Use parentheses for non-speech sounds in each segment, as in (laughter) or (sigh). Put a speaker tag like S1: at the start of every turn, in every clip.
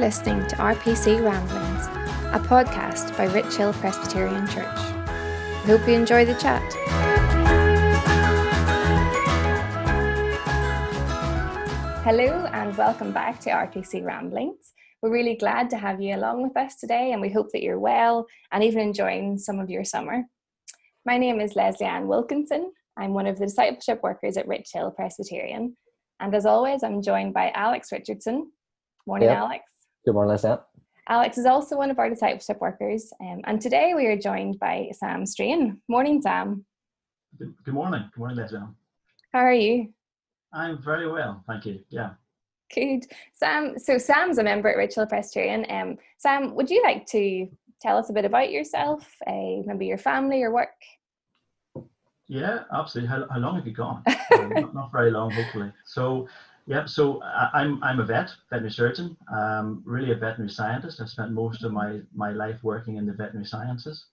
S1: listening to RPC Ramblings, a podcast by Rich Hill Presbyterian Church. Hope you enjoy the chat. Hello, and welcome back to RPC Ramblings. We're really glad to have you along with us today, and we hope that you're well and even enjoying some of your summer. My name is Leslie Ann Wilkinson. I'm one of the discipleship workers at Rich Hill Presbyterian. And as always, I'm joined by Alex Richardson. Morning, yep. Alex.
S2: Good morning, Leslie.
S1: Alex is also one of our discipleship workers. Um, and today we are joined by Sam Strain. Morning, Sam.
S3: Good, good morning. Good morning, Leslie.
S1: How are you?
S3: I'm very well, thank you. Yeah.
S1: Good. Sam, so Sam's a member at Rich Hill Presbyterian. Um, Sam, would you like to tell us a bit about yourself, uh, maybe your family or work?
S3: Yeah, absolutely. How, how long have you gone? uh, (laughs) not, not, very long, hopefully. So, yeah, so I'm, I'm a vet, veterinary surgeon, um, really a veterinary scientist. I spent most of my, my life working in the veterinary sciences.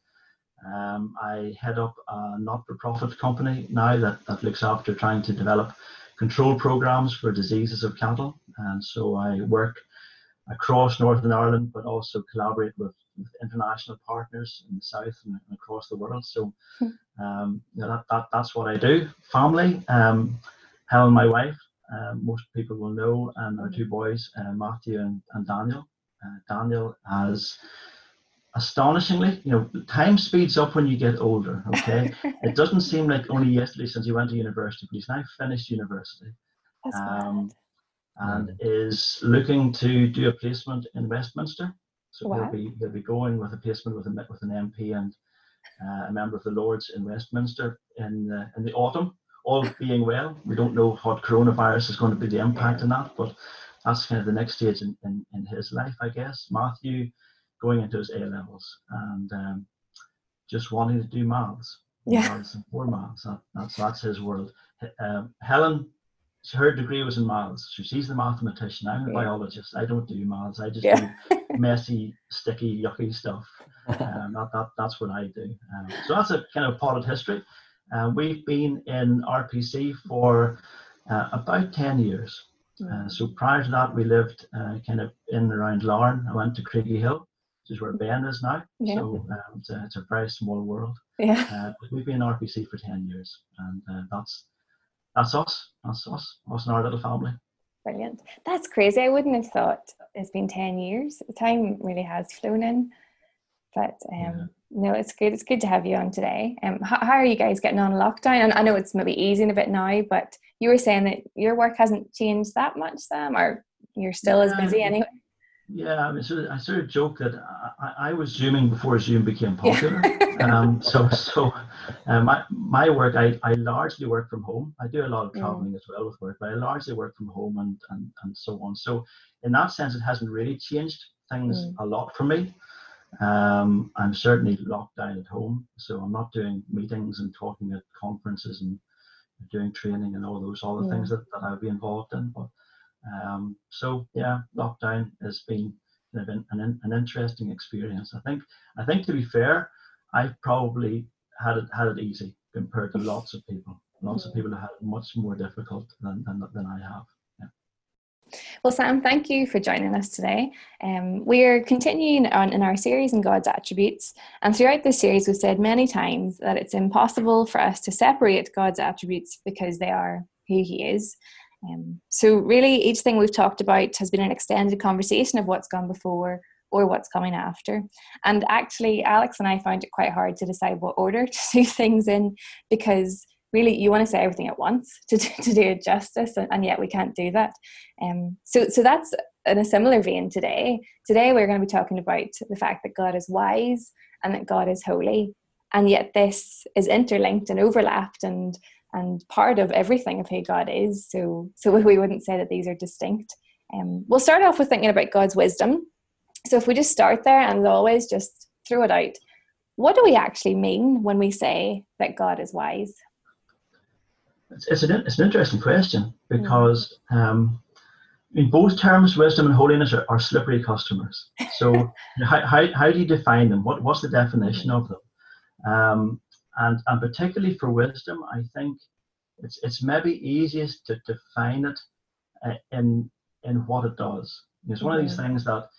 S3: Um, I head up a not-for-profit company now that, that looks after trying to develop control programs for diseases of cattle. And so I work across Northern Ireland, but also collaborate with, with international partners in the south and, across the world. So hmm. um, you know, that, that, that's what I do. Family, um, Helen, my wife, uh, most people will know, and our two boys, uh, Matthew and, and Daniel. Uh, Daniel has astonishingly, you know, time speeds up when you get older. Okay, (laughs) it doesn't seem like only yesterday since he went to university, but he's now finished university.
S1: Um,
S3: and is looking to do a placement in Westminster. So wow. he'll be he'll be going with a placement with a with an MP and uh, a member of the Lords in Westminster in the, in the autumn. All being well, we don't know what coronavirus is going to be the impact on that, but that's kind of the next stage in, in, in his life, I guess. Matthew going into his A levels and um, just wanting to do maths.
S1: Yeah. Maths
S3: and four maths. That, that's that's his world. Um, Helen, her degree was in maths. So she's the mathematician. I'm a yeah. biologist. I don't do maths. I just yeah. do (laughs) messy, sticky, yucky stuff. (laughs) Um, that, that, that's what I do. Um, so that's a kind of potted history. Uh, we've been in RPC for uh, about 10 years. Uh, so prior to that, we lived uh, kind of in and around Larne. I went to Craigie-Hill which is where Ben is now. Yeah. So um, it's, a, it's, a, very small world.
S1: Yeah.
S3: Uh, we've been in RPC for 10 years, and uh, that's that's us. That's us. Us and our little family.
S1: Brilliant. That's crazy. I wouldn't have thought it's been 10 years. The time really has flown in. But um, yeah. no, it's good. It's good to have you on today. Um, how, how, are you guys getting on lockdown? And I know it's maybe easing a bit now, but you were saying that your work hasn't changed that much, Sam, or you're still yeah, as busy anyway.
S3: Yeah, I mean, sort of, I sort of joke that I, I was Zooming before Zoom became popular. um, so, so uh, my my work, I, I largely work from home. I do a lot of mm. traveling mm. as well with work, but I largely work from home and, and, and so on. So, in that sense, it hasn't really changed things mm. a lot for me. Um, I'm certainly locked down at home, so I'm not doing meetings and talking at conferences and doing training and all those other mm. things that, that I'd be involved in. But um, so yeah, lockdown has been an, an, an, interesting experience. I think I think to be fair, I've probably had it had it easy compared to lots of people. Lots of people have had it much more difficult than than, than I have.
S1: Well, Sam, thank you for joining us today. Um, we are continuing on in our series on God's attributes, and throughout this series, we've said many times that it's impossible for us to separate God's attributes because they are who He is. Um, so, really, each thing we've talked about has been an extended conversation of what's gone before or what's coming after. And actually, Alex and I found it quite hard to decide what order (laughs) to do things in because really you want to say everything at once (laughs) to, to do it justice, and, and yet we can't do that. Um, so, so that's in a similar vein today. Today, we're going to be talking about the fact that God is wise and that God is holy. And yet, this is interlinked and overlapped and and part of everything of who God is. So, so (laughs) we wouldn't say that these are distinct. Um, we'll start off with thinking about God's wisdom. So, if we just start there and always just throw it out, what do we actually mean when we say that God is wise?
S3: It's, it's, an, it's an interesting question because mm. um, in both terms, wisdom and holiness are, are slippery customers. So, (laughs) how, how, how do you define them? What, what's the definition of them? Um, and and particularly for wisdom, I think it's it's maybe easiest to define it uh, in in what it does. It's one of these things that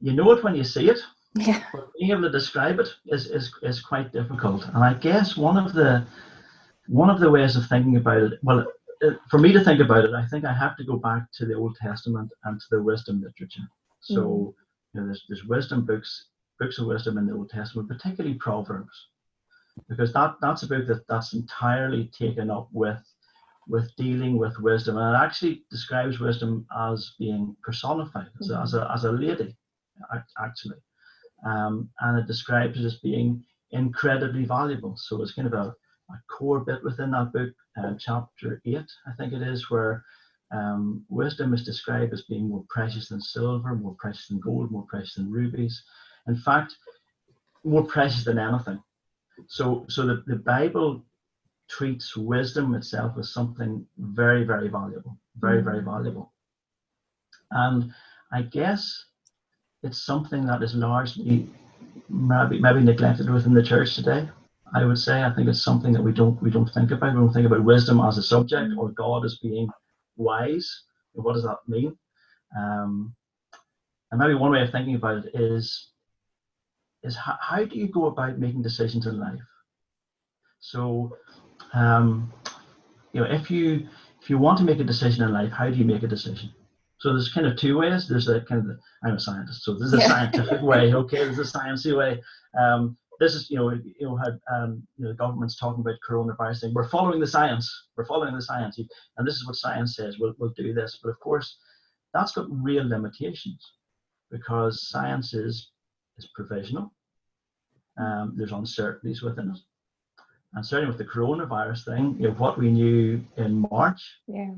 S3: you know it when you see it,
S1: Yeah.
S3: but being able to describe it is, is, is quite difficult. And I guess one of the one of the ways of thinking about it, well, uh, for me to think about it, I think I have to go back to the Old Testament and to the wisdom literature. So, you know, there's, there's wisdom books, books of wisdom in the Old Testament, particularly Proverbs, because that, that's a book that, that's entirely taken up with with dealing with wisdom, and it actually describes wisdom as being personified, as, a, as, a, as a lady, actually, um, and it describes it as being incredibly valuable. So it's kind of a, a core bit within that book, uh, chapter eight, I think it is, where um, wisdom is described as being more precious than silver, more precious than gold, more precious than rubies. In fact, more precious than anything. So, so the, the Bible treats wisdom itself as something very, very valuable, very, very valuable. And I guess it's something that is largely maybe maybe neglected within the church today. I would say I think it's something that we don't we don't think about. We don't think about wisdom as a subject or God as being wise. What does that mean? Um, and maybe one way of thinking about it is is how, how do you go about making decisions in life? So, um, you know, if you if you want to make a decision in life, how do you make a decision? So there's kind of two ways. There's a kind of the, I'm a scientist, so there's a
S1: Yeah.
S3: scientific way. Okay, there's a sciencey way. Um, this is you know you know how um, you know the government's talking about coronavirus thing. We're following the science. We're following the science, and this is what science says. We'll we'll do this, but of course, that's got real limitations because science is is provisional. Um, there's uncertainties within it, and certainly with the coronavirus thing, you know what we knew in March,
S1: Yeah.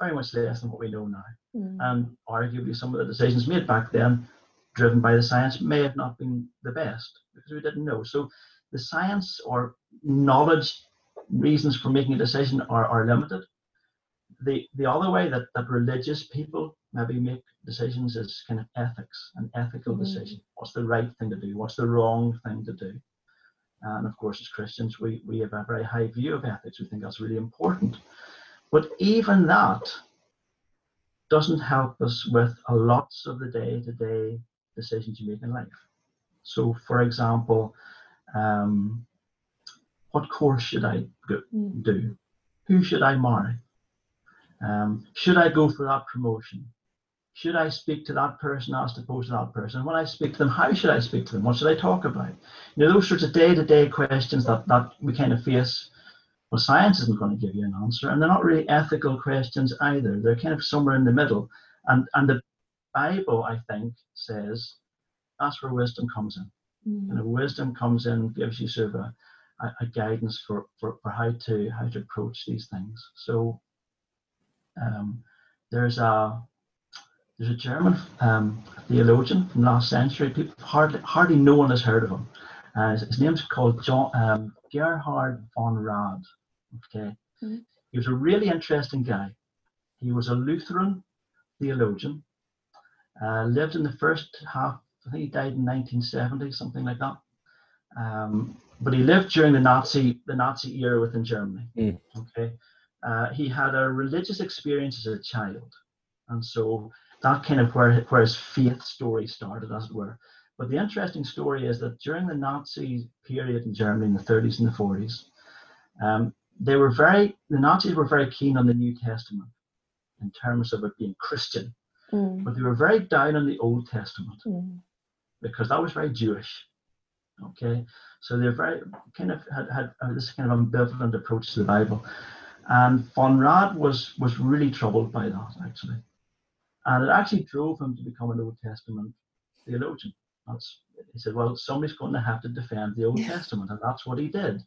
S3: very much less than what we know now
S1: Mm.
S3: and arguably some of the decisions made back then driven by the science may have not been the best because we didn't know. So the science or knowledge reasons for making a decision are, are limited. The the other way that, that religious people maybe make decisions is kind of ethics an ethical
S1: Mhm.
S3: decision. What's the right thing to do? What's the wrong thing to do? And of course as christians we, we have a very high view of ethics. We think that's really important. But even that doesn't help us with a lots of the day-to-day decisions you make in life. So, for example, um, what course should I go,
S1: Mm.
S3: do? Who should I marry? Um, should I go for that promotion? Should I speak to that person as opposed to that person? When I speak to them, how should I speak to them? What should I talk about? You know, those sorts of day-to-day questions that, that we kind of face well, science isn't going to give you an answer, and they're not really ethical questions either. They're kind of somewhere in the middle. And and the Bible, I think, says that's where wisdom comes in.
S1: Mm.
S3: And wisdom comes in, gives you sort of a, a, guidance for, for, for how to how to approach these things. So um, there's a there's a German um, theologian from last century. People hardly hardly no one has heard of him. Uh, his, his name's called John um, Gerhard von Rad. Okay,
S1: Mhm.
S3: he was a really interesting guy. He was a Lutheran theologian. Uh, lived in the first half. I think he died in 1970, something like that. Um, but he lived during the Nazi the Nazi era within Germany.
S2: Mm.
S3: Okay, uh, he had a religious experience as a child, and so that kind of where where his faith story started, as it were. But the interesting story is that during the Nazi period in Germany in the 30s and the 40s, um, they were very the Nazis were very keen on the New Testament in terms of it being Christian,
S1: Mm.
S3: but they were very down on the Old Testament
S1: Mm.
S3: because that was very Jewish. Okay, so they're very kind of had, had uh, this kind of ambivalent approach to the Bible, and von Rad was was really troubled by that actually, and it actually drove him to become an Old Testament theologian. That's he said, well, somebody's going to have to defend the Old
S1: Yeah.
S3: Testament, and that's what he did,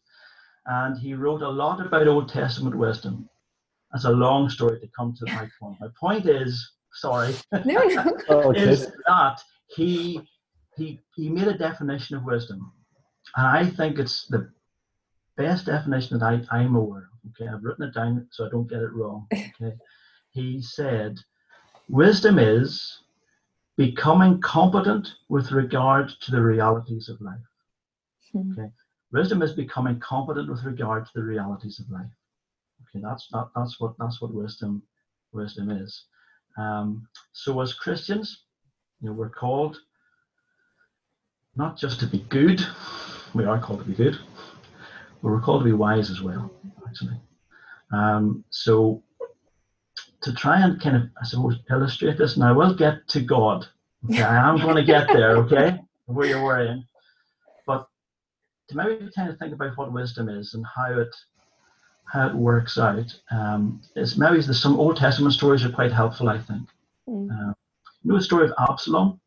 S3: and he wrote a lot about Old Testament wisdom. That's a long story to come to my (laughs) point. My point is, sorry, (laughs)
S1: No, no.
S2: Oh, (laughs) okay.
S3: is that he he he made a definition of wisdom, and I think it's the best definition that I, I'm aware of. Okay, I've written it down so I don't get it wrong. (laughs) Okay, he said, wisdom is becoming competent with regard to the realities of life.
S1: Mm.
S3: Wisdom is becoming competent with regard to the realities of life. Okay, that's that, that's what that's what wisdom wisdom is. Um, so as Christians, you know, we're called not just to be good, we are called to be good, but we're called to be wise as well, actually. Um, so to try and kind of, I suppose, illustrate this, and I will get to God. Okay, I am going to get there, okay, (laughs) where you're worrying. But to maybe kind of think about what wisdom is and how it how it works out. Um, is maybe some Old Testament stories are quite helpful, I think. Mm. Uh, you know the story of Absalom?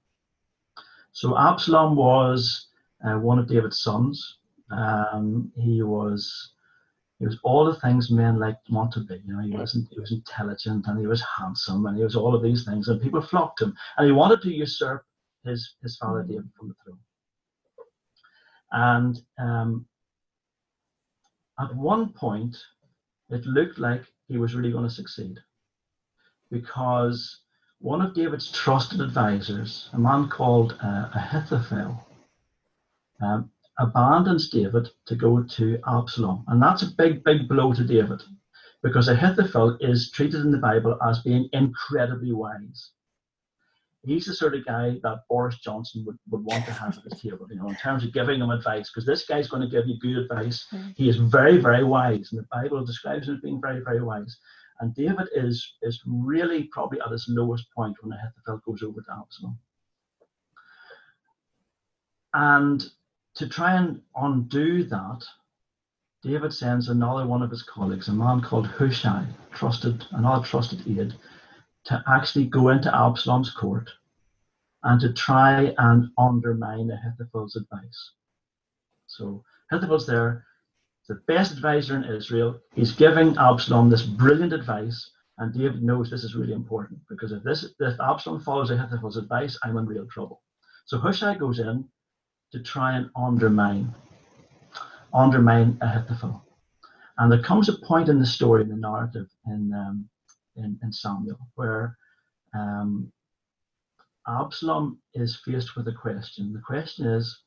S3: So Absalom was uh, one of David's sons. Um, he was he was all the things men like want to be. You know, he wasn't he was intelligent and he was handsome and he was all of these things, and people flocked him. And he wanted to usurp his his father mm. David from the throne. And um, at one point, it looked like he was really going to succeed because one of David's trusted advisors, a man called uh, Ahithophel, um, abandons David to go to Absalom. And that's a big, big blow to David because Ahithophel is treated in the Bible as being incredibly wise he's the sort of guy that Boris Johnson would, would want to have at his table, you know, in terms of giving him advice, because this guy's going to give you good advice. Mm. He is very, very wise, and the Bible describes him as being very, very wise. And David is is really probably at his lowest point when Ahithophel goes over to Absalom. And to try and undo that, David sends another one of his colleagues, a man called Hushai, trusted, another trusted aide, to actually go into Absalom's court and to try and undermine Ahithophel's advice. So Ahithophel's there, the best advisor in Israel. He's giving Absalom this brilliant advice, and David knows this is really important because if this if Absalom follows Ahithophel's advice, I'm in real trouble. So Hushai goes in to try and undermine undermine Ahithophel. And there comes a point in the story, in the narrative, in um, in, in Samuel, where um, Absalom is faced with a question. The question is,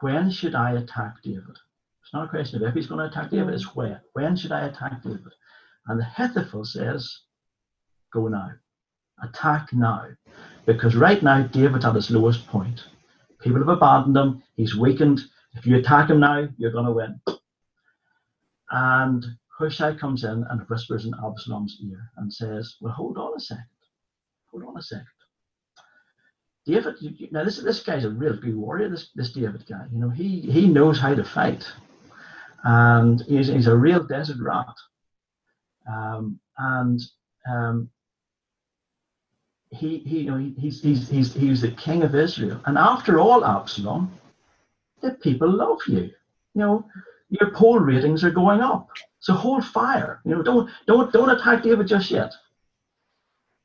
S3: when should I attack David? It's not a question of if he's going to attack David, it's when. When should I attack David? And the Ahithophel says, go now. Attack now. Because right now, David's at his lowest point. People have abandoned him. He's weakened. If you attack him now, you're going to win. And Hushai comes in and whispers in Absalom's ear and says, Well, hold on a second. Hold on a second. David, you, you, now this this guy's a real good warrior. This this David guy, you know, he he knows how to fight, and he's he's a real desert rat. Um, and um, he he you know he, he's he's he's he's the king of Israel. And after all, Absalom, the people love you. You know, your poll ratings are going up. So hold fire. You know, don't don't don't attack David just yet.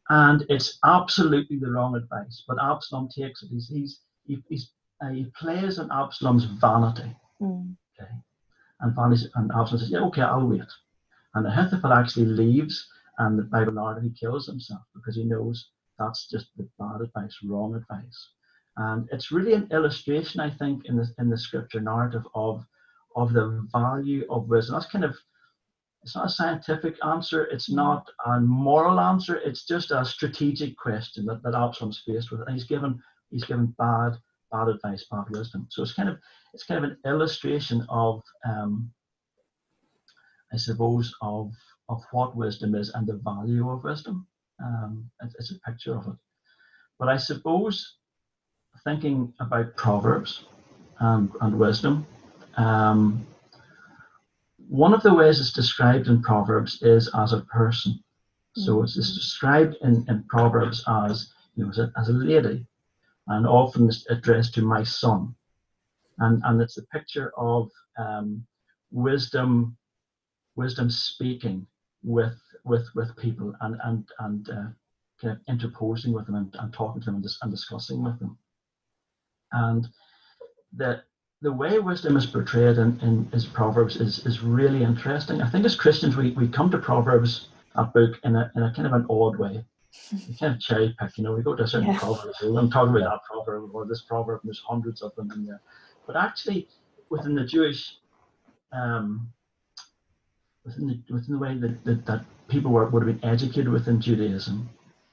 S3: And it's absolutely the wrong advice. But Absalom takes it. He's he's he, he's, uh, he plays on Absalom's vanity. Mm. Okay, and vanity, and Absalom says, "Yeah, okay, I'll wait." And Ahithophel actually leaves, and the Bible narrative he kills himself because he knows that's just the bad advice, wrong advice. And it's really an illustration, I think, in the in the scripture narrative of of the value of wisdom. That's kind of it's not a scientific answer, it's not a moral answer, it's just a strategic question that, that Absalom's faced with. And he's given he's given bad, bad advice, bad wisdom. So it's kind of it's kind of an illustration of um, I suppose of of what wisdom is and the value of wisdom. Um, it's, it's a picture of it. But I suppose thinking about Proverbs and, and wisdom, um, one of the ways it's described in Proverbs is as a person. So it's, it's described in, in Proverbs as, you know, as a, as a lady, and often it's addressed to my son. And, and it's a picture of um, wisdom, wisdom speaking with with with people and and and uh, kind of interposing with them and, and talking to them and, dis- and discussing with them. And that the way wisdom is portrayed in, in his Proverbs is, is really interesting. I think as Christians, we, we come to Proverbs, a book, in a, in a kind of an odd way. We kind of cherry pick, you know, we go to a certain yeah. proverb, so we're going talk about that proverb or this proverb, and there's hundreds of them in there. But actually, within the Jewish um, within the, within the way that, that, that people were, would have been educated within Judaism,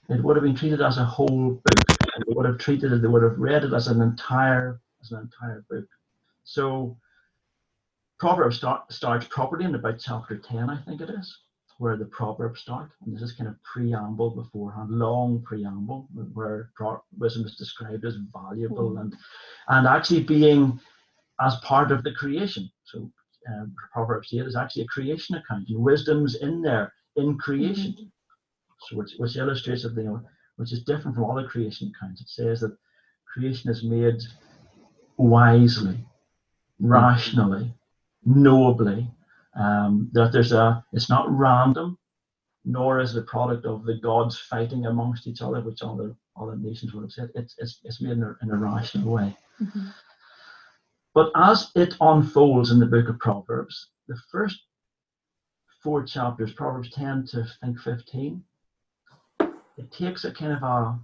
S3: it would have been treated as a whole book. And they would have treated it, they would have read it as an entire, as an entire book. So Proverbs start, starts properly in about chapter 10, I think it is, where the Proverbs start. And this is kind of preamble beforehand, long preamble, where wisdom is described as valuable mm. and and actually being as part of the creation. So um, Proverbs 8 is actually a creation account, and wisdom's in there in creation. Mm-hmm. So which, which illustrates that you know, which is different from other creation accounts. It says that creation is made wisely, rationally, knowably. Um, that there's a it's not random, nor is the product of the gods fighting amongst each other, which other other nations would have said. It's it's, it's made in a, in a rational way. Mm-hmm. But as it unfolds in the book of Proverbs, the first four chapters, Proverbs 10 to I think 15, it takes a kind of a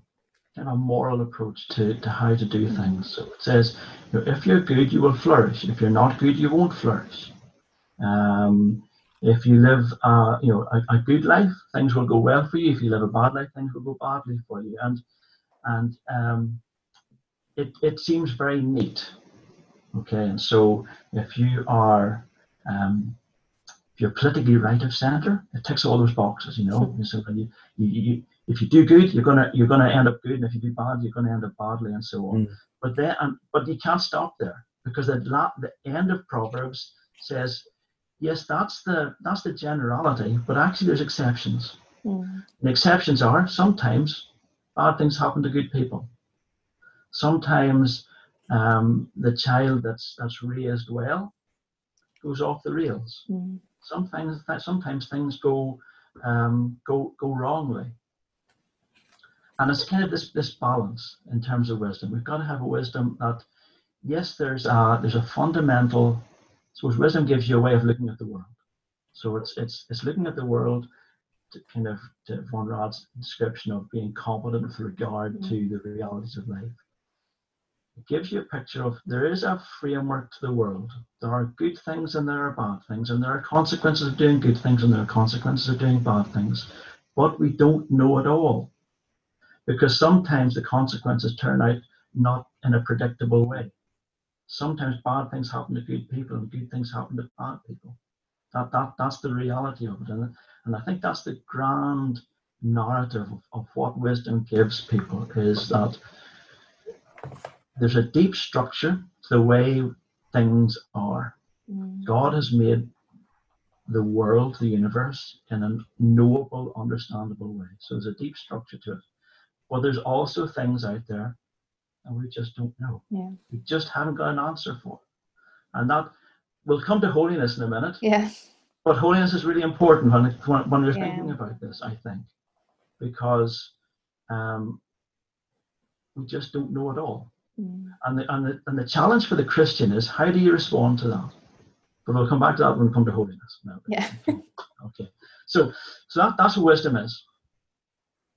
S3: kind of a moral approach to, to how to do things. So it says, you know, if you're good, you will flourish. If you're not good, you won't flourish. Um, if you live, uh, you know, a, a, good life, things will go well for you. If you live a bad life, things will go badly for you. And and um, it it seems very neat. Okay, and so if you are um, if you're politically right of centre, it ticks all those boxes. You know, so you, you, you if you do good, you're gonna you're gonna end up good, and if you do bad, you're gonna end up badly, and so on. Mm. But then, and, but you can't stop there because the la- the end of Proverbs says, yes, that's the that's the generality, but actually there's exceptions. Mm. And exceptions are sometimes bad things happen to good people. Sometimes um, the child that's that's raised well goes off the rails. Mm. Sometimes sometimes things go um, go go wrongly. And it's kind of this this balance in terms of wisdom. We've got to have a wisdom that yes, there's a there's a fundamental. So wisdom gives you a way of looking at the world. So it's it's it's looking at the world to kind of to Von Rad's description of being competent with regard to the realities of life. It gives you a picture of there is a framework to the world. There are good things and there are bad things, and there are consequences of doing good things and there are consequences of doing bad things. But we don't know it all because sometimes the consequences turn out not in a predictable way. Sometimes bad things happen to good people and good things happen to bad people. That, that, that's the reality of it. And, and I think that's the grand narrative of, of what wisdom gives people is that there's a deep structure to the way things are. Mm. God has made the world, the universe, in a knowable, understandable way. So there's a deep structure to it. But there's also things out there and we just don't know. Yeah. We just haven't got an answer for. And that we'll come to holiness in a minute.
S1: Yeah.
S3: But holiness is really important when, when, when you're yeah. thinking about this, I think, because um, we just don't know it all. Mm. And, the, and, the, and the challenge for the Christian is how do you respond to that? But we'll come back to that when we come to holiness.
S1: Now. Yeah. (laughs)
S3: okay. So, so that, that's what wisdom is.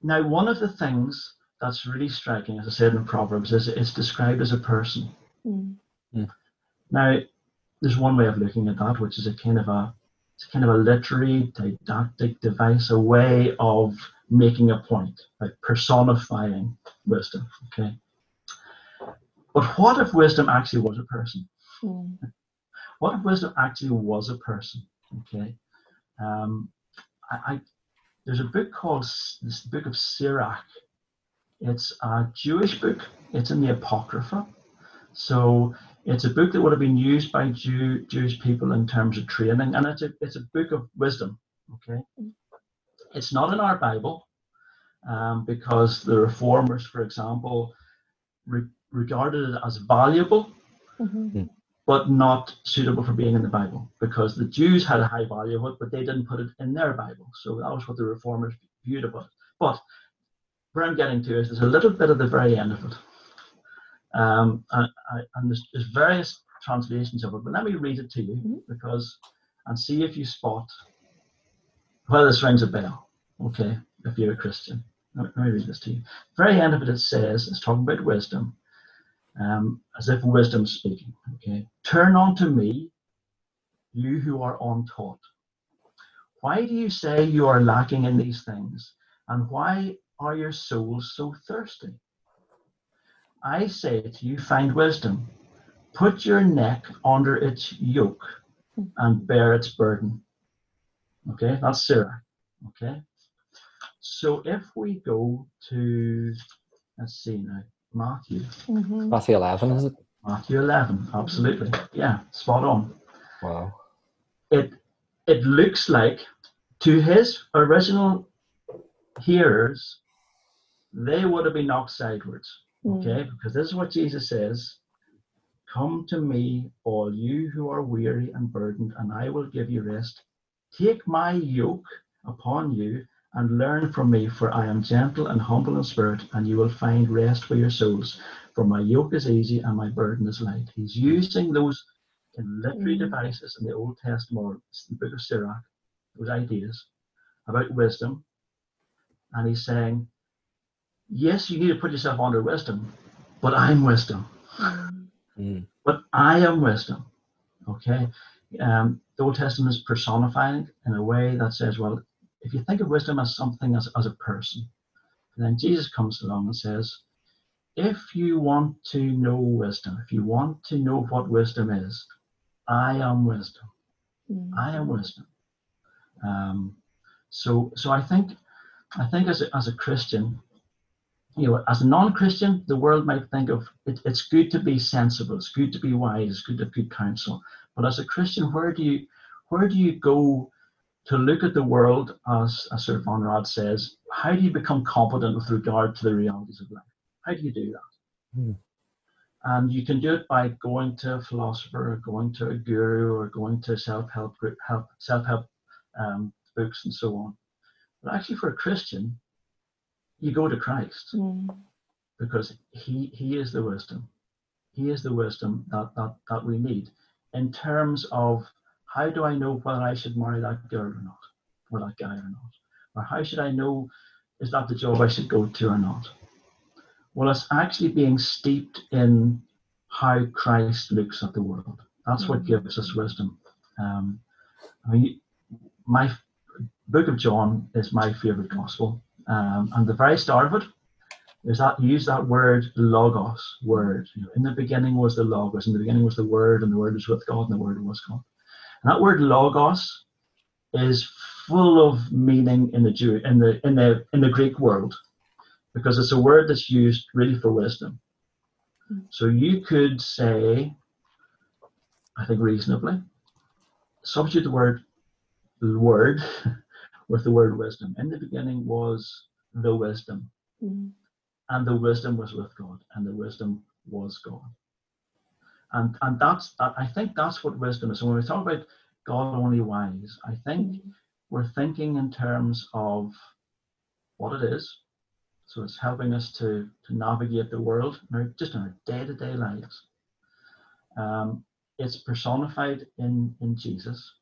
S3: Now, one of the things that's really striking, as I said in Proverbs, is it's described as a person. Mm. Mm. Now, there's one way of looking at that, which is a kind of a it's kind of a literary didactic device, a way of making a point, like personifying wisdom. Okay. But what if wisdom actually was a person? Mm. What if wisdom actually was a person? Okay. Um, I, I, there's a book called this book of Sirach. It's a Jewish book. It's in the Apocrypha. So it's a book that would have been used by Jew, Jewish people in terms of training, and it's a, it's a book of wisdom. Okay. It's not in our Bible um, because the reformers, for example, re- regarded it as valuable, mm-hmm. But not suitable for being in the Bible because the Jews had a high value of it, but they didn't put it in their Bible. So that was what the reformers viewed about it. But where I'm getting to is there's a little bit at the very end of it. Um, and, and there's, there's, various translations of it, but let me read it to you mm-hmm. because and see if you spot whether this rings a bell. Okay, if you're a Christian. Let me read this to you. Very end of it, it says, it's talking about wisdom um, as if wisdom speaking. Okay, turn unto me, you who are untaught. Why do you say you are lacking in these things? And why are your souls so thirsty? I say to you, find wisdom. Put your neck under its yoke and bear its burden. Okay, that's Sirach. Okay. So if we go to, let's see now, Matthew.
S2: Mm-hmm. Matthew 11, is it?
S3: Matthew 11, absolutely. Yeah, spot on.
S2: Wow.
S3: It, it looks like to his original hearers, they would have been knocked sideways. Mm. Okay, because this is what Jesus says Come to me, all you who are weary and burdened, and I will give you rest. Take my yoke upon you and learn from me, for I am gentle and humble in spirit, and you will find rest for your souls. For my yoke is easy and my burden is light. He's using those literary mm. devices in the Old Testament, the book of Sirach, those ideas about wisdom. And he's saying, yes, you need to put yourself under wisdom, but I'm wisdom. Mm. But I am wisdom. Okay? Um, the Old Testament is personified in a way that says, well, if you think of wisdom as something as, as a person, then Jesus comes along and says, if you want to know wisdom, if you want to know what wisdom is, I am wisdom. Mm. I am wisdom. Um, so, so I think, I think as a, as a Christian, you know, as a non-Christian, the world might think of it, it's good to be sensible, it's good to be wise, it's good to have good counsel. But as a Christian, where do you where do you go to look at the world as, as Sir Von Rad says, how do you become competent with regard to the realities of life? How do you do that? Hmm. And you can do it by going to a philosopher, or going to a guru, or going to self-help group, help, self-help um, books, and so on. But actually, for a Christian, you go to Christ mm. because he he is the wisdom. He is the wisdom that, that that we need in terms of how do I know whether I should marry that girl or not, or that guy or not, or how should I know is that the job I should go to or not? Well, it's actually being steeped in how Christ looks at the world. That's what gives us wisdom. Um, I mean, my book of John is my favorite gospel. Um, and the very start of it is that use that word logos word. You know, in the beginning was the logos, in the beginning was the word, and the word was with God, and the word was God. And that word logos is full of meaning in the Jew in the in the in the Greek world, because it's a word that's used really for wisdom. So you could say, I think reasonably, substitute the word word (laughs) with the word wisdom. In the beginning was the wisdom. Mm-hmm. And the wisdom was with God, and the wisdom was God. And and that's I think that's what wisdom is. And when we talk about God only wise, I think mm-hmm. we're thinking in terms of what it is. So it's helping us to to navigate the world, just in our day-to-day lives. Um, it's personified in in Jesus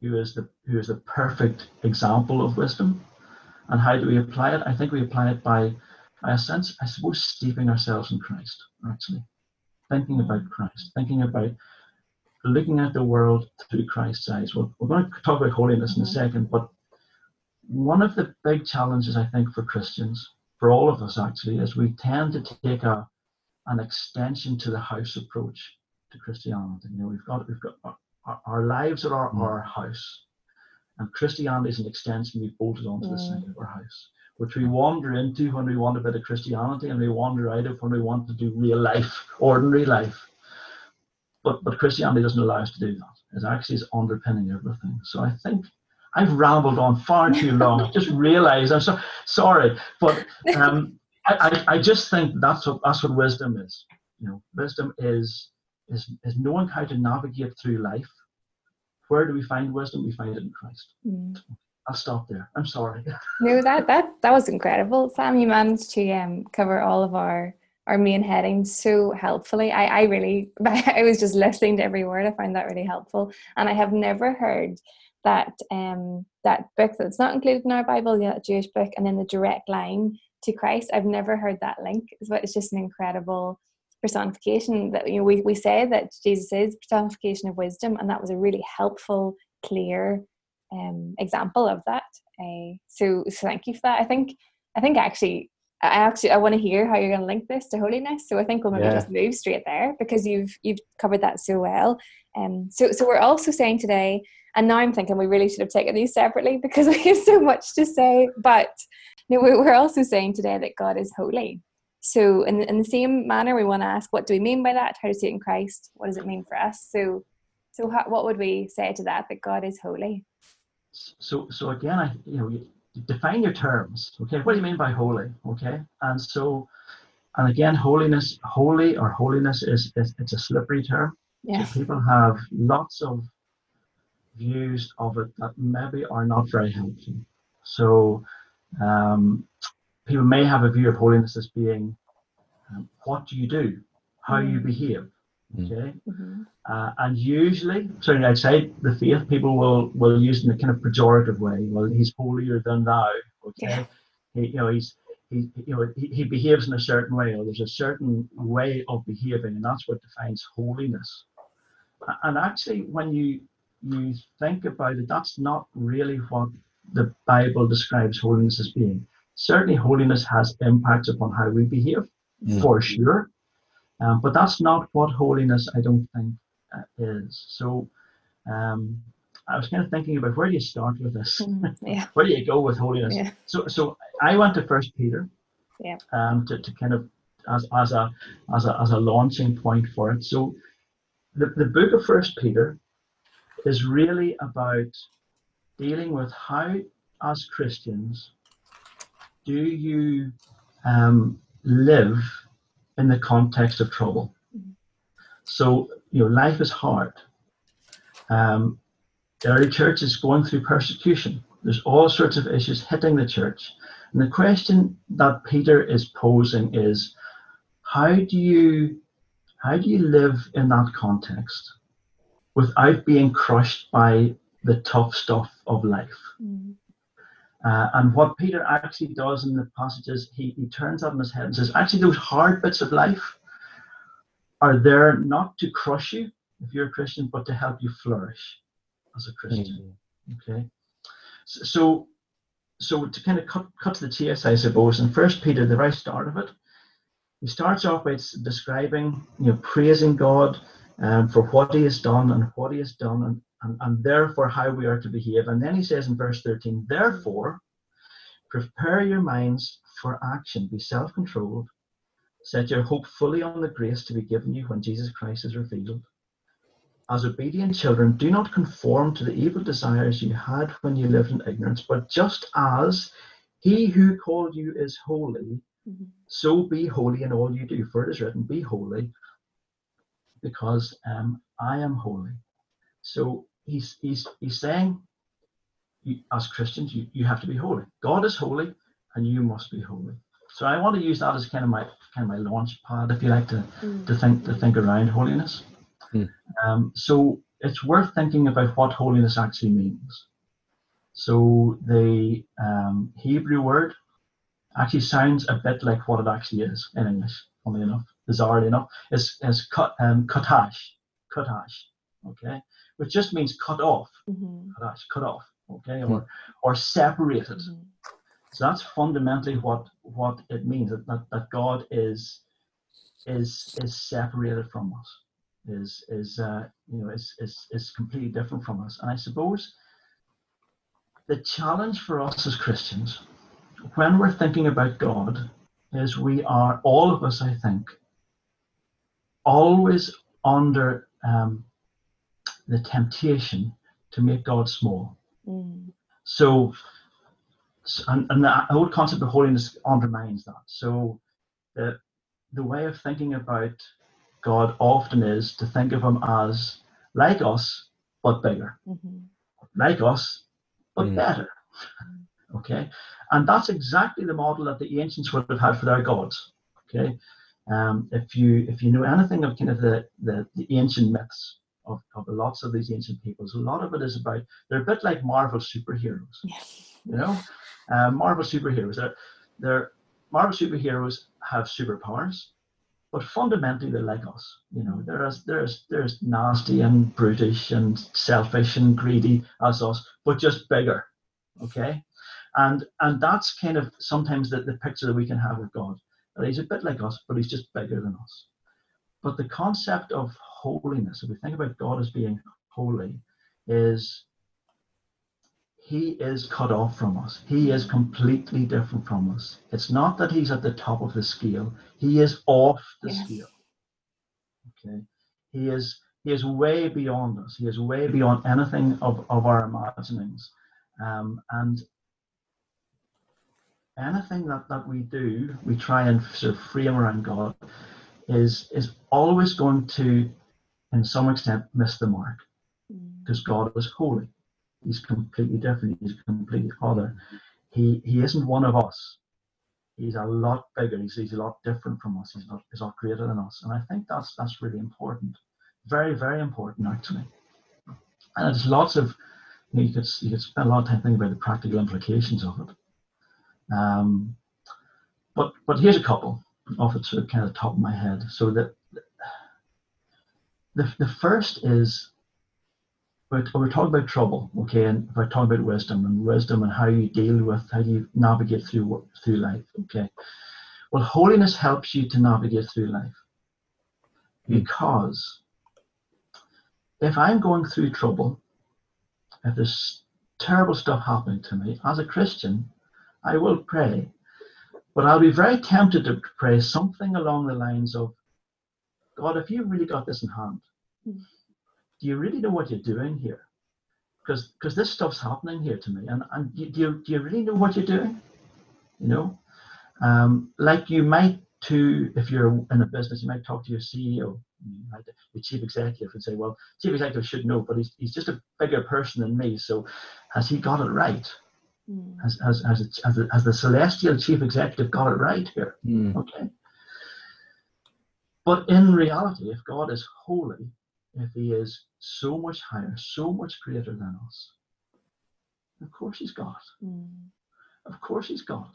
S3: who is the who is the perfect example of wisdom. And how do we apply it? I think we apply it by, by a sense, I suppose, steeping ourselves in Christ, actually. Thinking about Christ, thinking about looking at the world through Christ's eyes. Well, we're going to talk about holiness in a second, but one of the big challenges, I think, for Christians, for all of us actually, is we tend to take a an extension to the house approach to Christianity. You know, we've got we've got our, our lives are our, mm. our house. And Christianity is an extension we've bolted onto mm. the side of our house, which we wander into when we want a bit of Christianity and we wander out of when we want to do real life, (laughs) ordinary life. But, but Christianity doesn't allow us to do that. It actually is underpinning everything. So I think I've rambled on far too long. I (laughs) just realized I'm so sorry, but um, I, I, I just think that's what that's what wisdom is. You know, wisdom is is, is knowing how to navigate through life. Where do we find wisdom? We find it in Christ. Mm. I'll stop there. I'm sorry. (laughs)
S1: no, that that that was incredible, Sam. You managed to um, cover all of our our main headings so helpfully. I, I really (laughs) I was just listening to every word. I find that really helpful, and I have never heard that um that book that's not included in our Bible, that Jewish book, and then the direct line to Christ. I've never heard that link. But it's just an incredible personification that you know we, we say that jesus is personification of wisdom and that was a really helpful clear um, example of that. Uh, so, so thank you for that. I think I think actually I actually I want to hear how you're going to link this to holiness. So I think we'll maybe yeah. just move straight there because you've you've covered that so well. Um, so so we're also saying today, and now I'm thinking we really should have taken these separately because (laughs) we have so much to say. But no, we're also saying today that God is holy. So in in the same manner, we want to ask, what do we mean by that? How to see it in Christ? What does it mean for us? So so how, what would we say to that? That God is holy.
S3: So so again, I you know you define your terms. Okay, what do you mean by holy? Okay, and so, and again, holiness, holy or holiness is, is it's a slippery term.
S1: Yeah.
S3: So people have lots of views of it that maybe are not very helpful. So, um, people may have a view of holiness as being um, what do you do, how mm. you behave. Mm. Okay, mm-hmm. Uh, and usually, certainly outside the faith, people will will use in a kind of pejorative way. Well, he's holier than thou. Okay, yeah. he, you know he's he you know he, he behaves in a certain way, or there's a certain way of behaving, and that's what defines holiness. And actually, when you you think about it, that's not really what the Bible describes holiness as being. Certainly, holiness has impacts upon how we behave, mm. for sure. Um, but that's not what holiness, I don't think, uh, is. So um, I was kind of thinking about where do you start with this?
S1: Mm, yeah. (laughs)
S3: where do you go with holiness?
S1: Yeah.
S3: So so I went to First Peter.
S1: Yeah.
S3: Um, to, to kind of as, as a as a as a launching point for it. So the, the book of First Peter is really about dealing with how as Christians do you um, live in the context of trouble. Mm-hmm. So you know, life is hard. Um, the early church is going through persecution. There's all sorts of issues hitting the church. And the question that Peter is posing is how do you how do you live in that context without being crushed by the tough stuff of life? Mm. Uh, and what Peter actually does in the passages, he, he turns that on his head and says, actually, those hard bits of life, are there not to crush you if you're a Christian, but to help you flourish as a Christian. Mm-hmm. Okay. So, so to kind of cut, cut to the chase, I suppose, in First Peter, the very start of it, he starts off by describing, you know, praising God um, for what He has done and what He has done, and, and, and therefore how we are to behave. And then he says in verse 13, therefore, prepare your minds for action, be self-controlled, Set your hope fully on the grace to be given you when Jesus Christ is revealed. As obedient children, do not conform to the evil desires you had when you lived in ignorance, but just as he who called you is holy, mm-hmm. so be holy in all you do. For it is written, Be holy, because um, I am holy. So he's he's he's saying, you, as Christians, you, you have to be holy. God is holy, and you must be holy. So I want to use that as kind of my kind of my launch pad, if you like, to mm. to think to think around holiness. Mm. Um, so it's worth thinking about what holiness actually means. So the um, Hebrew word actually sounds a bit like what it actually is in English. Funnily enough, bizarrely enough, is is cut um, katash, katash, okay, which just means cut off, mm-hmm. katash, cut off, okay, or mm. or separated. Mm-hmm. So that's fundamentally what what it means that, that, that God is is is separated from us, is is uh, you know is, is is completely different from us. And I suppose the challenge for us as Christians, when we're thinking about God, is we are all of us, I think, always under um, the temptation to make God small. Mm. So and, and the whole concept of holiness undermines that. So the the way of thinking about God often is to think of him as like us but bigger, mm-hmm. like us but mm. better. okay, and that's exactly the model that the ancients would have had for their gods. Okay, um, if you if you know anything of kind of the the, the ancient myths of, of lots of these ancient peoples, a lot of it is about they're a bit like Marvel superheroes. You know, uh, Marvel superheroes. They're, they're Marvel superheroes have superpowers. but fundamentally they're like us. You know, there's there's there's nasty and brutish and selfish and greedy as us, but just bigger. Okay, and and that's kind of sometimes the, the picture that we can have of God. That he's a bit like us, but he's just bigger than us. But the concept of holiness, if we think about God as being holy, is he is cut off from us. He is completely different from us. It's not that he's at the top of the scale. He is off the yes. scale. Okay. He is he is way beyond us. He is way beyond anything of, of our imaginings. Um, and anything that, that we do, we try and sort of frame around God, is is always going to, in some extent, miss the mark. Because mm. God is holy. He's completely different. He's completely other. He he isn't one of us. He's a lot bigger. He's, he's a lot different from us. He's not he's not greater than us. And I think that's that's really important. Very very important actually. And there's lots of you, know, you could you could spend a lot of time thinking about the practical implications of it. Um, but but here's a couple off the sort of kind of top of my head. So that the the first is we're, we're talking about trouble, okay, and we're talking about wisdom and wisdom and how you deal with, how you navigate through through life, okay. Well, holiness helps you to navigate through life hmm. because if I'm going through trouble, if there's terrible stuff happening to me, as a Christian, I will pray, but I'll be very tempted to pray something along the lines of, God, if you really got this in hand, mm do you really know what you're doing here? Because because this stuff's happening here to me, and and do you do you really know what you're doing? You know, um, like you might to if you're in a business, you might talk to your CEO, the chief executive, and say, well, chief executive should know, but he's he's just a bigger person than me, so has he got it right? Mm. Has, has, has, it, has, the, has the celestial chief executive got it right here? Mm. Okay. But in reality, if God is holy, if he is so much higher, so much greater than us? Of course he's God. Mm. Of course he's God.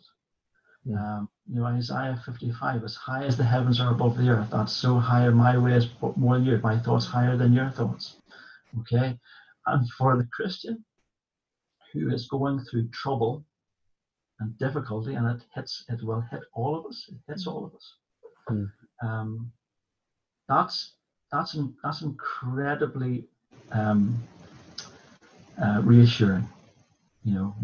S3: Yeah. Um, you know, Isaiah 55, as high as the heavens are above the earth, that's so higher my ways more than yours, my thoughts higher than your thoughts. Okay? And for the Christian who is going through trouble and difficulty, and it hits, it will hit all of us, it hits all of us. Mm. Um, that's that's that's incredibly um, uh, reassuring. You know,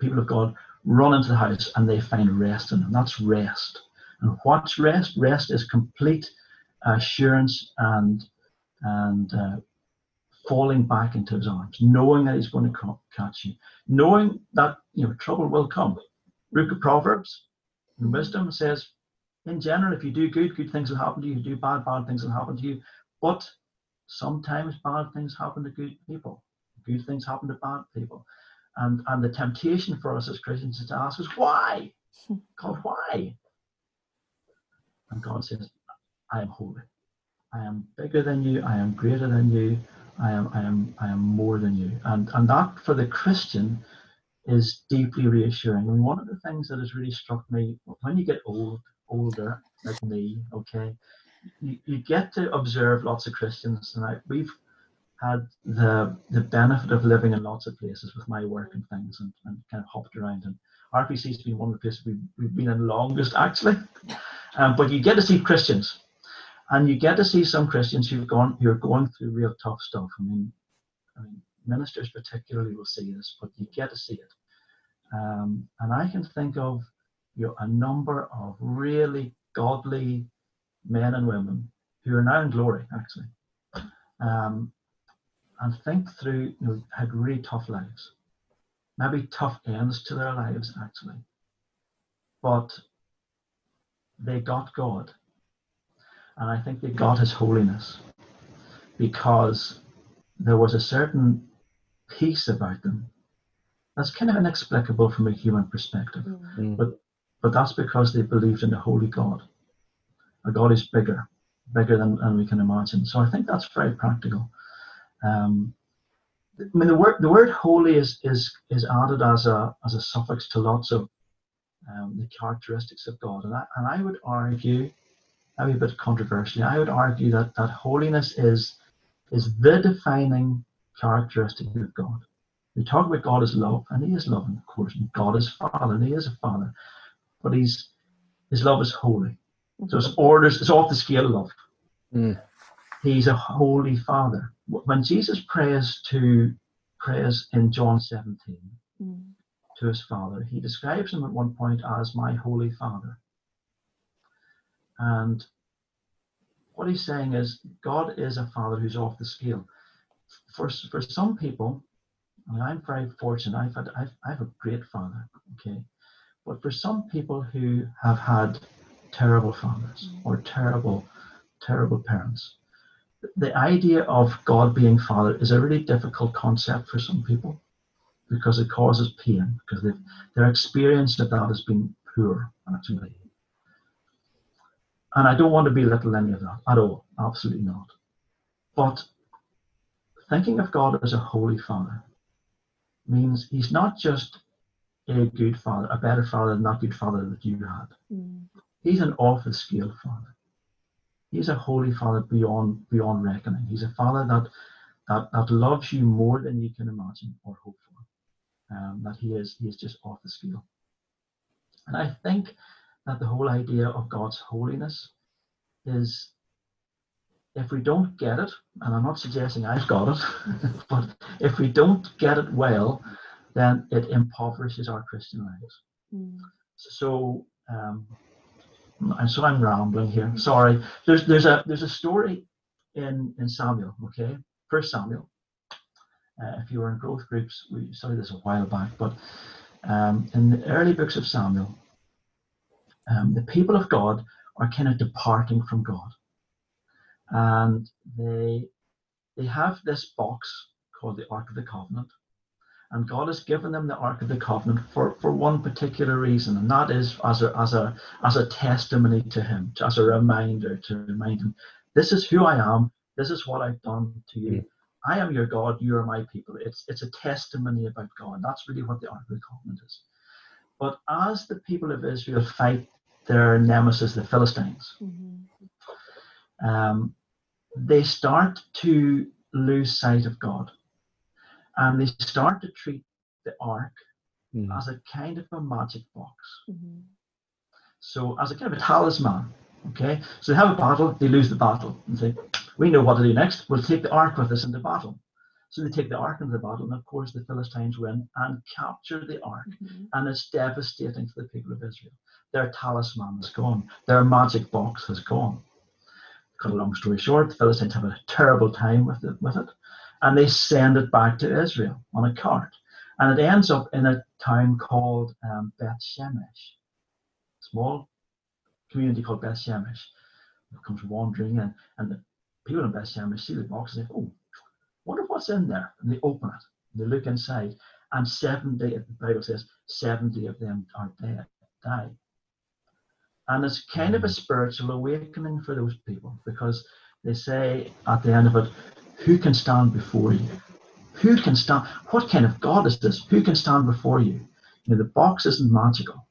S3: people of God run into the house and they find rest in them. That's rest. And what's rest? Rest is complete assurance and and uh, falling back into His arms, knowing that He's going to catch you, knowing that you know trouble will come. Book of Proverbs, wisdom says, in general, if you do good, good things will happen to you. If you do bad, bad things will happen to you. But sometimes bad things happen to good people. Good things happen to bad people. And and the temptation for us as Christians is to ask us, why? God, why? And God says, I am holy. I am bigger than you. I am greater than you. I am I am I am more than you. And and that for the Christian is deeply reassuring. And one of the things that has really struck me when you get old, older like me, okay, you, you get to observe lots of Christians, and I, we've had the the benefit of living in lots of places with my work and things, and, and kind of hopped around. And RPC has been one of the places we've, we've been in longest, actually. Um, but you get to see Christians, and you get to see some Christians who've gone who are going through real tough stuff. I mean, I mean, ministers particularly will see this, but you get to see it. Um, and I can think of you know, a number of really godly men and women who are now in glory, actually, um, and think through, you know, had really tough lives, maybe tough ends to their lives, actually, but they got God, and I think they got His holiness because there was a certain peace about them. That's kind of inexplicable from a human perspective, mm. but but that's because they believed in a holy God. A God is bigger, bigger than, than we can imagine. So I think that's very practical. Um, I mean, the word the word holy is is is added as a as a suffix to lots of um, the characteristics of God, and I and I would argue a bit controversially, I would argue that, that holiness is, is the defining characteristic of God. We talk about God as love, and He is loving, of course, and God is Father, and He is a Father, but He's His love is holy. So it's orders, it's off the scale of love.
S2: Mm.
S3: He's a holy Father. When Jesus prays to prays in John 17
S1: Mm.
S3: to his Father, he describes him at one point as my holy Father. And what he's saying is God is a Father who's off the scale. For, for some people, I mean, I'm very fortunate. I've had I've, I have a great father, okay, but for some people who have had terrible fathers mm. or terrible, terrible parents, the idea of God being Father is a really difficult concept for some people because it causes pain because their experience of that has been poor actually. And I don't want to belittle any of that at all, absolutely not. But thinking of God as a holy Father means He's not just a good Father, a better Father than that good Father that you had.
S1: Mm.
S3: He's an off the scale Father. He's a holy Father beyond beyond reckoning. He's a Father that that, that loves you more than you can imagine or hope for. Um, that He is He is just off the scale. And I think that the whole idea of God's holiness is if we don't get it, and I'm not suggesting I've got it, (laughs) but if we don't get it well, then it impoverishes our Christian lives.
S1: Mm.
S3: So, um, and so I'm rambling here. Sorry. There's there's a there's a story in in Samuel. Okay, First Samuel. Uh, if you were in growth groups, we studied this a while back, but um, in the early books of Samuel, um, the people of God are kind of departing from God, and they they have this box called the Ark of the Covenant, and God has given them the Ark of the Covenant for, for one particular reason, and that is as a as a as a testimony to Him, as a reminder to remind Him, this is who I am, this is what I've done to you.
S2: Mm.
S3: I am your God, you are my people. It's it's a testimony about God. That's really what the Ark of the Covenant is. But as the people of Israel fight their nemesis, the Philistines,
S1: Mhm.
S3: um, they start to lose sight of God. And they start to treat the ark
S2: Mm.
S3: as a kind of a magic box.
S1: Mhm.
S3: So, as a kind of a talisman. Okay? So, they have a battle, they lose the battle, and say, We know what to do next. We'll take the ark with us into battle. So, they take the ark into the battle, and of course, the Philistines win and capture the ark.
S1: Mhm.
S3: And it's devastating for the people of Israel. Their talisman is gone, their magic box has gone. Cut a long story short, the Philistines have a terrible time with it, with it, and they send it back to Israel on a cart. And it ends up in a town called um, Beth Shemesh, small community called Beth Shemesh. It comes wandering in, and the people in Beth Shemesh see the box and say, "Oh, wonder what's in there." And they open it, and they look inside, and seventy. The Bible says seventy of them are dead, die. And it's kind of a spiritual awakening for those people because they say at the end of it, Who can stand before you? Who can stand? What kind of God is this? Who can stand before you? You know, the box isn't magical,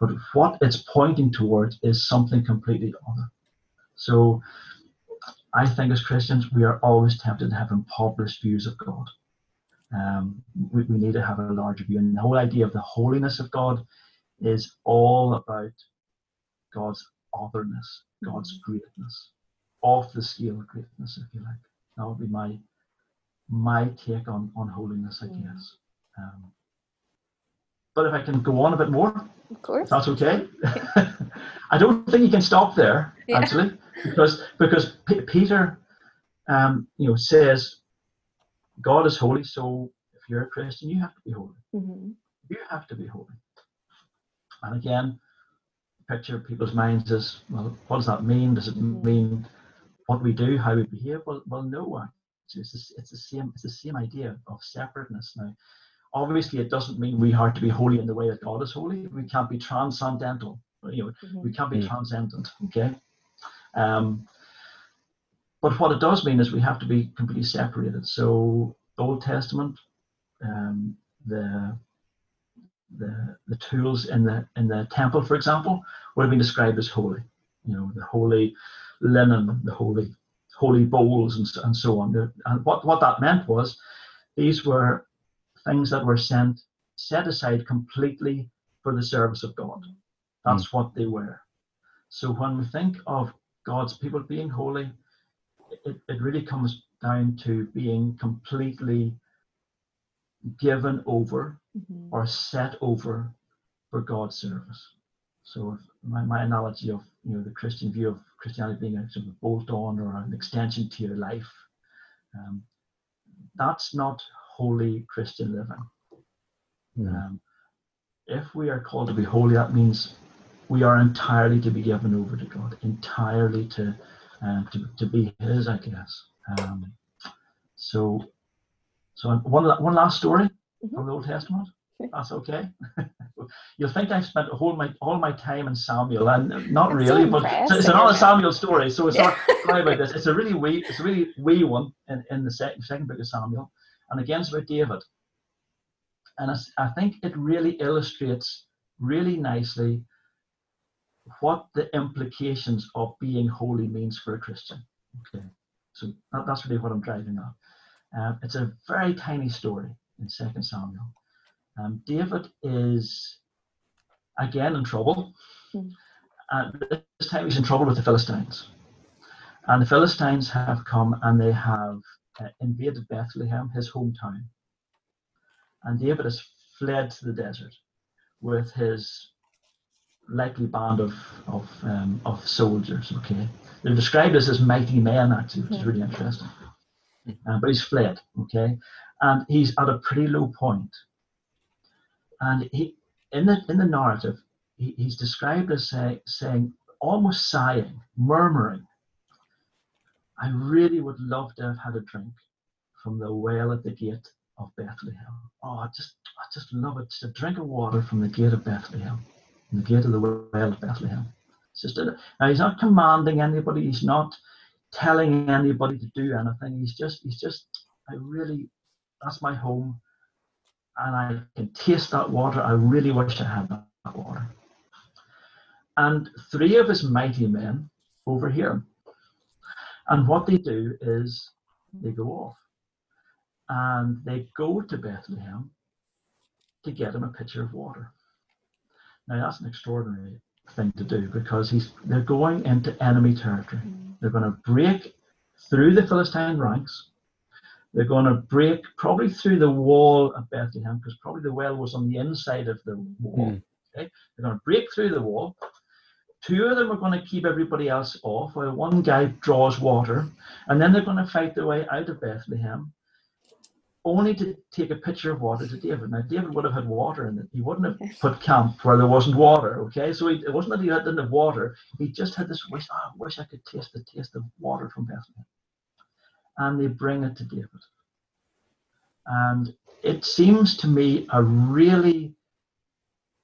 S3: but what it's pointing towards is something completely other. So I think as Christians, we are always tempted to have impoverished views of God. Um, we, we need to have a larger view. And the whole idea of the holiness of God is all about God's otherness, God's greatness, off the scale of greatness, if you like. That would be my my take on, on holiness, I
S1: Mm.
S3: guess. Um, but if I can go on a bit more,
S1: Of course.
S3: that's okay. (laughs) I don't think you can stop there
S1: Yeah.
S3: actually, because because P- Peter, um, you know, says God is holy. So if you're a Christian, you have to be holy.
S1: Mhm.
S3: You have to be holy. And again, picture people's minds is well, what does that mean? Does it
S1: Mhm.
S3: mean what we do, how we behave? Well, well, no. actually. It's the, it's the same. It's the same idea of separateness. Now, obviously, it doesn't mean we are to be holy in the way that God is holy. We can't be transcendental. You know, we
S1: Mhm.
S3: can't be
S2: Mm.
S3: transcendent. Okay. Um, but what it does mean is we have to be completely separated. So, Old Testament, um, the the the tools in the in the temple, for example, would have been described as holy. You know, the holy linen, the holy holy bowls, and, and so on. And what, what that meant was these were things that were sent set aside completely for the service of God. That's mm. what they were. So when we think of God's people being holy, it, it really comes down to being completely given over mm-hmm. or set over for God's service. So my, my analogy of you know the Christian view of Christianity being a sort of bolt on or an extension to your life, um, that's not holy Christian living. Yeah. Um, if we are called to be holy, that means we are entirely to be given over to God, entirely to uh, to, to be His, I guess. Um, so, so one one last story mm-hmm. from the Old Testament. That's (laughs) okay. (laughs) You'll think I've spent whole my all my time in Samuel, and not That's really, so but it's, it's another Samuel story. So it's not (laughs) sorry about this. It's a really wee, it's a really wee one in, in the second second book of Samuel, and again it's about David. And I think it really illustrates really nicely what the implications of being holy means for a Christian. Okay, so that, that's really what I'm driving at. Um, it's a very tiny story in Second Samuel. Um, David is again in trouble. Mm. And this time he's in trouble with the Philistines. And the Philistines have come and they have uh, invaded Bethlehem, his hometown. And David has fled to the desert with his likely band of of, um, of soldiers. Okay, they're described as his mighty men, actually, which is really interesting. Uh, but he's fled. Okay, and he's at a pretty low point. And he, in the in the narrative, he, he's described as say, saying, almost sighing, murmuring. I really would love to have had a drink from the well at the gate of Bethlehem. Oh, I just, I just love it. Just a drink of water from the gate of Bethlehem, the gate of the well of Bethlehem. It's just a, now he's not commanding anybody. He's not telling anybody to do anything. He's just, he's just. I really, that's my home, and I can taste that water. I really wish I had that, that water. And three of his mighty men over here. And what they do is they go off and they go to Bethlehem to get him a pitcher of water. Now that's an extraordinary thing to do because he's they're going into enemy territory. Mm. They're going to break through the Philistine ranks. They're going to break probably through the wall of Bethlehem because probably the well was on the inside of the wall. Mm. Okay? They're going to break through the wall. Two of them are going to keep everybody else off while one guy draws water. And then they're going to fight their way out of Bethlehem only to take a pitcher of water to David. Now, David would have had water in it. He wouldn't have put camp where there wasn't water, okay? So he, it wasn't that he didn't have water. He just had this wish, oh, I wish I could taste the taste of water from Bethlehem. And they bring it to David. And it seems to me a really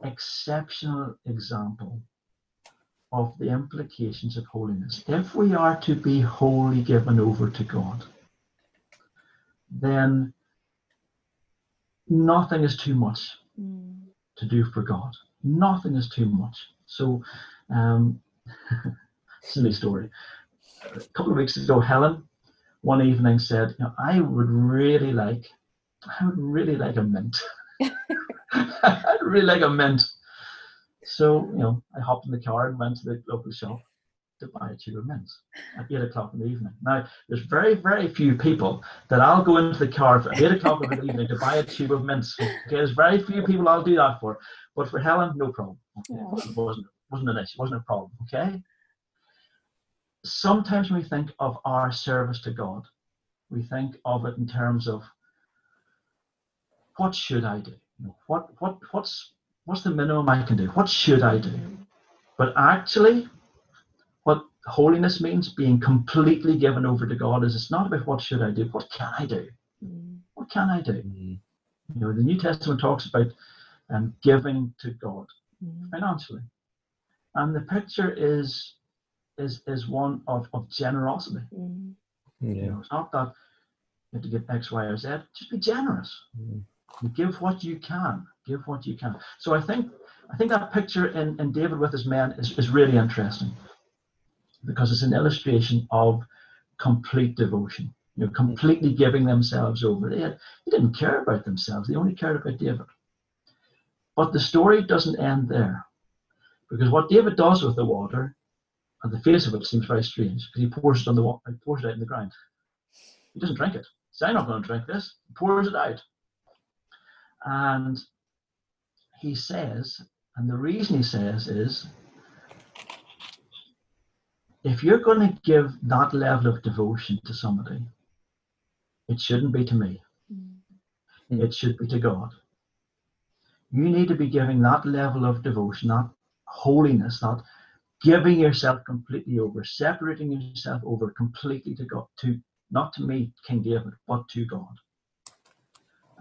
S3: exceptional example of the implications of holiness. If we are to be wholly given over to God, then nothing is too much mm. to do for God. Nothing is too much. So, um, (laughs) silly story. A couple of weeks ago, Helen one evening said, you know, I would really like, I would really like a mint. (laughs) I'd really like a mint. So, you know, I hopped in the car and went to the local shop to buy a tube of mints at eight o'clock in the evening. Now, there's very, very few people that I'll go into the car at eight o'clock in the evening to buy a tube of mints. Okay, there's very few people I'll do that for. But for Helen, no problem. Okay, it wasn't wasn't an issue, wasn't a problem. Okay. Sometimes we think of our service to God, we think of it in terms of what should I do? what what what's what's the minimum I can do? What should I do? But actually, what holiness means being completely given over to God is it's not about what should I do, what can I do? Mm. What can I do? Mm. You know, the New Testament talks about um, giving to God mm. financially. And the picture is is is one of, of generosity. Mm. Yeah. You know, it's not that you have to give X, Y, or Z. Just be generous. Mm. give what you can. Give what you can. So I think I think that picture in, in David with his men is, is really interesting because it's an illustration of complete devotion. You know, completely giving themselves over. They, had, they didn't care about themselves. They only cared about David. But the story doesn't end there. Because what David does with the water, and the face of it seems very strange, because he pours it on the he pours it out in the ground. He doesn't drink it. Says, I'm not going to drink this. He pours it out. And he says, and the reason he says is, if you're going to give that level of devotion to somebody, it shouldn't be to me. Mm. It should be to God. You need to be giving that level of devotion, that holiness, that giving yourself completely over, separating yourself over completely to God, to not to me, King David, but to God.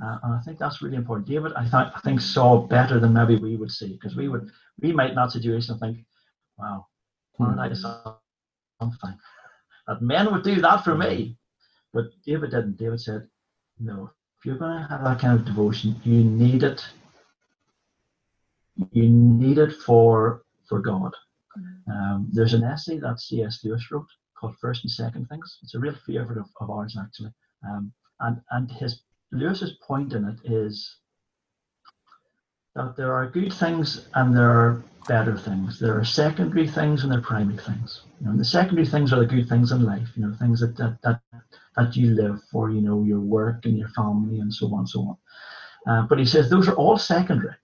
S3: Uh, and I think that's really important. David, I, th- I think saw better than maybe we would see, because we would we might in that situation think, wow, aren't I something? That men would do that for me. But David didn't. David said, no, if you're going to have that kind of devotion, you need it. You need it for for God. Um, there's an essay that C.S. Lewis wrote called First and Second Things. It's a real favorite of, of ours actually. Um, and and his Lewis's point in it is that there are good things and there are better things. There are secondary things and there are primary things. You know, and the secondary things are the good things in life. You know, things that that that, that you live for. You know, your work and your family and so on and so on. Uh, but he says those are all secondary.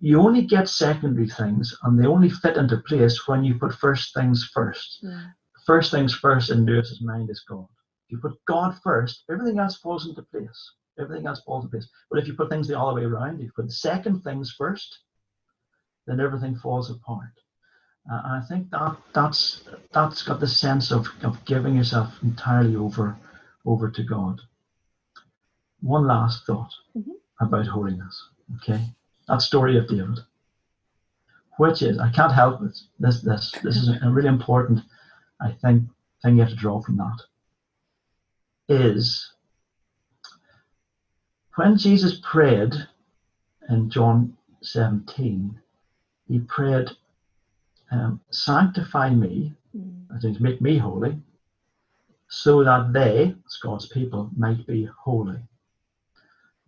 S3: You only get secondary things, and they only fit into place when you put first things first. Yeah. First things first in Lewis's mind is God If you put God first, everything else falls into place. Everything else falls into place. But if you put things the other way around, you put the second things first, then everything falls apart. Uh, and I think that that's that's got the sense of, of giving yourself entirely over over to God. One last thought mm-hmm. about holiness. Okay, that story of David, which is I can't help it. This this this is a really important, I think, thing you have to draw from that is when Jesus prayed in John 17, he prayed, um, Sanctify me, that is, make me holy, so that they, God's people, might be holy.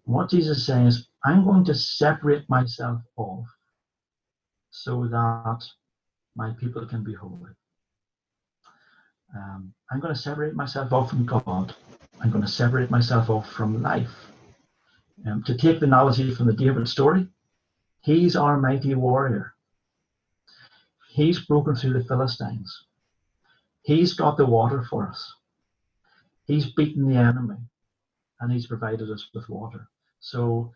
S3: What Jesus is saying is, I'm going to separate myself off so that my people can be holy. Um, I'm going to separate myself off from God. I'm going to separate myself off from life. Um, to take the analogy from the David story, he's our mighty warrior. He's broken through the Philistines. He's got the water for us. He's beaten the enemy and he's provided us with water. So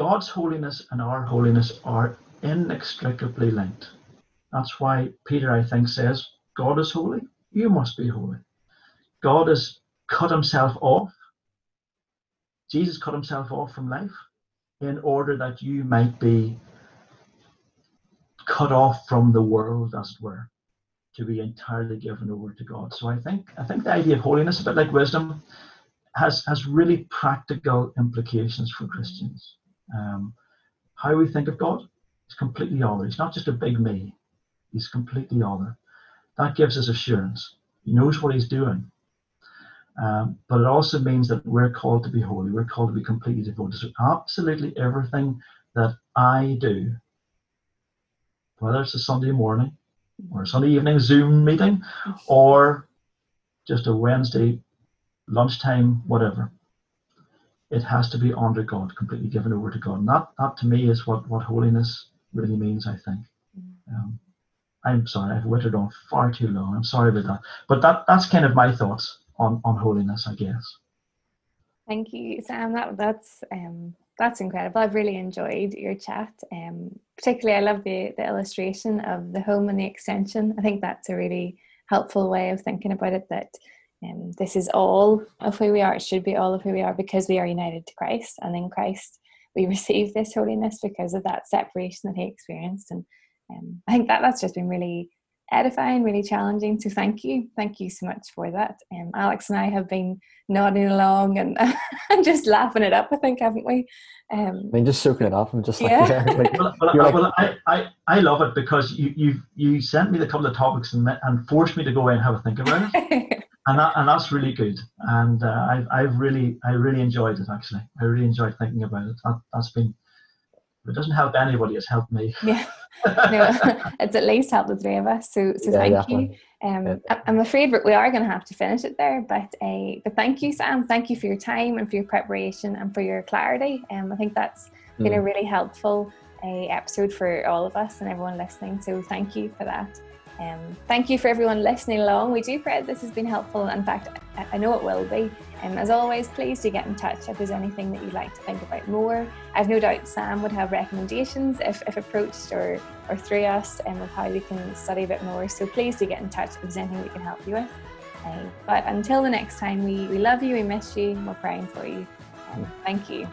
S3: God's holiness and our holiness are inextricably linked. That's why Peter, I think, says, God is holy, you must be holy. God has cut himself off. Jesus cut himself off from life in order that you might be cut off from the world, as it were, to be entirely given over to God. So I think I think the idea of holiness, a bit like wisdom, has has really practical implications for Christians. Um, how we think of God is completely other. He's not just a big me. He's completely other. That gives us assurance. He knows what he's doing. Um, but it also means that we're called to be holy. We're called to be completely devoted. So absolutely everything that I do, whether it's a Sunday morning or a Sunday evening Zoom meeting or just a Wednesday lunchtime, whatever, it has to be under God, completely given over to God. And that, that to me is what, what holiness really means, I think. Um, I'm sorry, I've wittered on far too long. I'm sorry about that. But that, that's kind of my thoughts on, on holiness, I guess.
S1: Thank you, Sam. That, that's um, that's incredible. I've really enjoyed your chat. Um, particularly, I love the, the illustration of the home and the extension. I think that's a really helpful way of thinking about it that um, this is all of who we are. It should be all of who we are because we are united to Christ. And in Christ, we (laughs) receive this holiness because of that separation that he experienced. And um, I think that that's just been really edifying, really challenging. So thank you. Thank you so much for that. Um, Alex and I have been nodding along and, and (laughs) just laughing it up, I think, haven't we?
S2: Um, I mean, just soaking it up I'm just like,
S1: yeah.
S2: yeah
S3: like, well, well, like, well I, I, I love it because you, you, you sent me the couple of topics and, and forced me to go away and have a think about it. (laughs) and that, and that's really good. And uh, I've, I've really, I really enjoyed it actually. I really enjoyed thinking about it. That, that's been, it doesn't help anybody, it's helped me.
S1: Yeah. no, (laughs) it's at least helped the three of us. So, so yeah, thank definitely. you. Um, yeah. I'm afraid we are going to have to finish it there, but uh, but thank you, Sam. Thank you for your time and for your preparation and for your clarity. Um, I think that's been mm. a really helpful uh, episode for all of us and everyone listening. So thank you for that. Um, thank you for everyone listening along. We do pray this has been helpful. In fact, I know it will be. And um, as always, please do get in touch if there's anything that you'd like to think about more. I've no doubt Sam would have recommendations if, if approached or, or through us and um, of how we can study a bit more. So please do get in touch if there's anything we can help you with. Uh, but until the next time, we, we love you, we miss you, we're praying for you. Um, thank you.